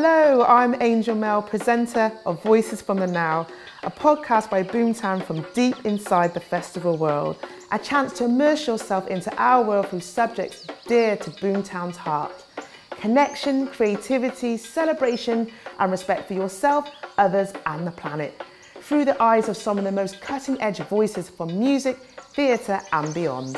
Hello, I'm Angel Mel, presenter of Voices from the Now, a podcast by Boomtown from deep inside the festival world. A chance to immerse yourself into our world through subjects dear to Boomtown's heart. Connection, creativity, celebration, and respect for yourself, others, and the planet. Through the eyes of some of the most cutting edge voices from music, theatre, and beyond.